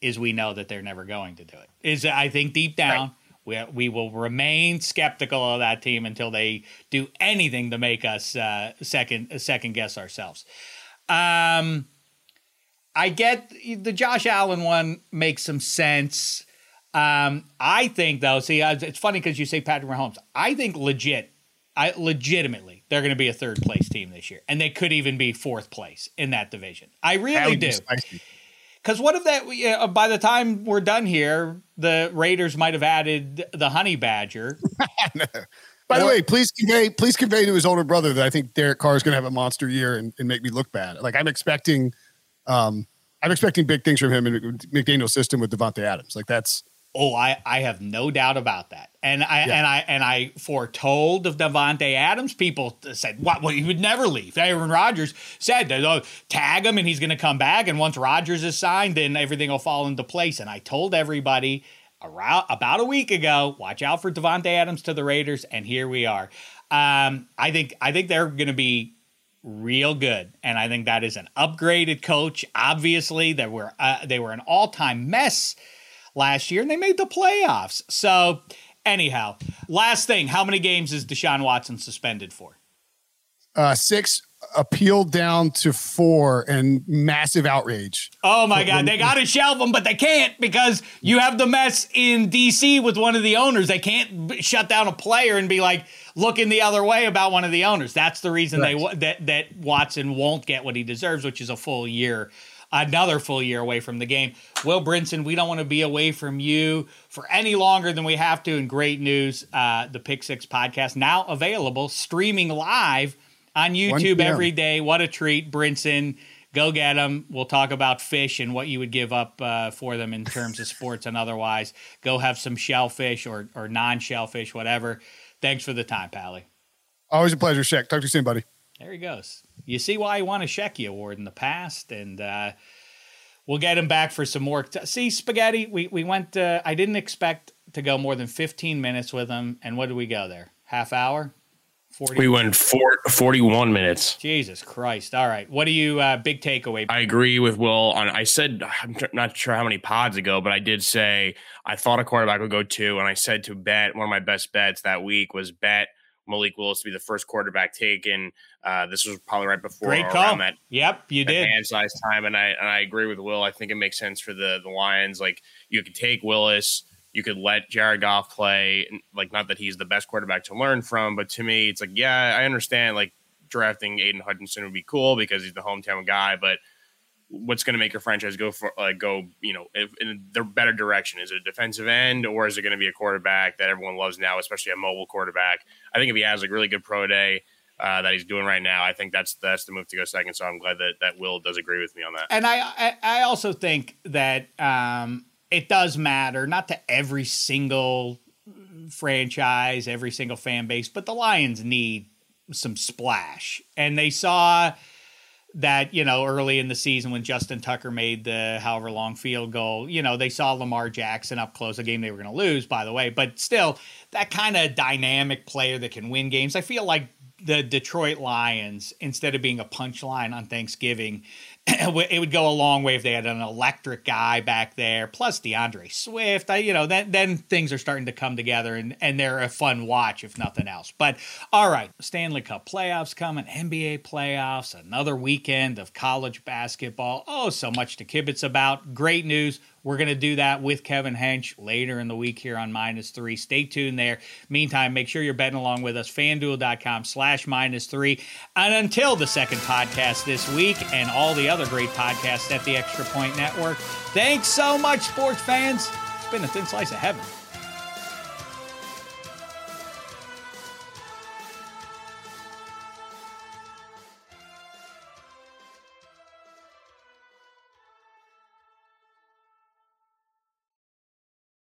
is we know that they're never going to do it. Is I think deep down. Right. We, we will remain skeptical of that team until they do anything to make us uh, second second guess ourselves. Um, I get the Josh Allen one makes some sense. Um, I think though, see, it's funny because you say Patrick Mahomes. I think legit, I legitimately they're going to be a third place team this year, and they could even be fourth place in that division. I really do. Because what if that? You know, by the time we're done here, the Raiders might have added the Honey Badger. [laughs] By the way, please convey please convey to his older brother that I think Derek Carr is going to have a monster year and, and, make me look bad. Like I'm expecting, um, I'm expecting big things from him in McDaniel's system with Davante Adams. Like that's Oh, I, I have no doubt about that. And I yeah. and I and I foretold of Davante Adams. People said, "What? Well, he would never leave." Aaron Rodgers said, oh, "Tag him, and he's going to come back." And once Rodgers is signed, then everything will fall into place. And I told everybody around about a week ago, watch out for Davante Adams to the Raiders, and here we are. Um, I think I think they're going to be real good, and I think that is an upgraded coach. Obviously, they were uh, they were an all time mess last year, and they made the playoffs. So, anyhow, last thing: how many games is Deshaun Watson suspended for? Uh, six appealed down to four and massive outrage. Oh my God. They got to shelve them, but they can't because you have the mess in DC with one of the owners. They can't shut down a player and be like looking the other way about one of the owners. That's the reason right. they that that Watson won't get what he deserves, which is a full year another full year away from the game. Will Brinson, we don't want to be away from you for any longer than we have to. And great news, uh, the Pick Six podcast now available, streaming live on YouTube every day. What a treat, Brinson. Go get them. We'll talk about Phish and what you would give up uh, for them in terms of sports and otherwise. Go have some shellfish or, or non shellfish, whatever. Thanks for the time, Pally. Always a pleasure, Shek. Talk to you soon, buddy. There he goes. You see why he won a Shecky Award in the past, and uh, we'll get him back for some more. T- see, Spaghetti, we, we went, uh, I didn't expect to go more than 15 minutes with him. And what did we go there? Half hour? 40 we went four, 41 minutes. Jesus Christ. All right. What do you, uh, big takeaway? I agree with Will on, I said, I'm not sure how many pods ago, but I did say I thought a quarterback would go two. And I said to bet, one of my best bets that week was bet Malik Willis to be the first quarterback taken. Uh, this was probably right before Great call. that. Yep, you did. Hand size time. And I, and I agree with Will. I think it makes sense for the, the Lions. Like you could take Willis, you could let Jared Goff play. Like, not that he's the best quarterback to learn from, but to me, it's like, yeah, I understand. Like, drafting Aidan Hutchinson would be cool because he's the hometown guy, but what's going to make your franchise go for like go you know in the better direction? Is it a defensive end or is it going to be a quarterback that everyone loves now especially a mobile quarterback? I think if he has like really good pro day uh, that he's doing right now i think that's that's the move to go second so i'm glad that that will does agree with me on that. And i i also think that um it does matter, not to every single franchise, every single fan base, but the Lions need some splash. And they saw that, you know, early in the season when Justin Tucker made the however long field goal, you know, they saw Lamar Jackson up close, a game they were going to lose, by the way, but still that kind of dynamic player that can win games. I feel like the Detroit Lions, instead of being a punchline on Thanksgiving, [clears throat] it would go a long way if they had an electric guy back there, plus D'Andre Swift. I, you know, then then things are starting to come together, and and they're a fun watch if nothing else. But all right, Stanley Cup playoffs coming, NBA playoffs, another weekend of college basketball. Oh, so much to kibitz about. Great news. We're going to do that with Kevin Hench later in the week here on minus three. Stay tuned there. Meantime, make sure you're betting along with us. FanDuel.com slash minus three. And until the second podcast this week and all the other great podcasts at the Extra Point Network, thanks so much, sports fans. It's been a thin slice of heaven.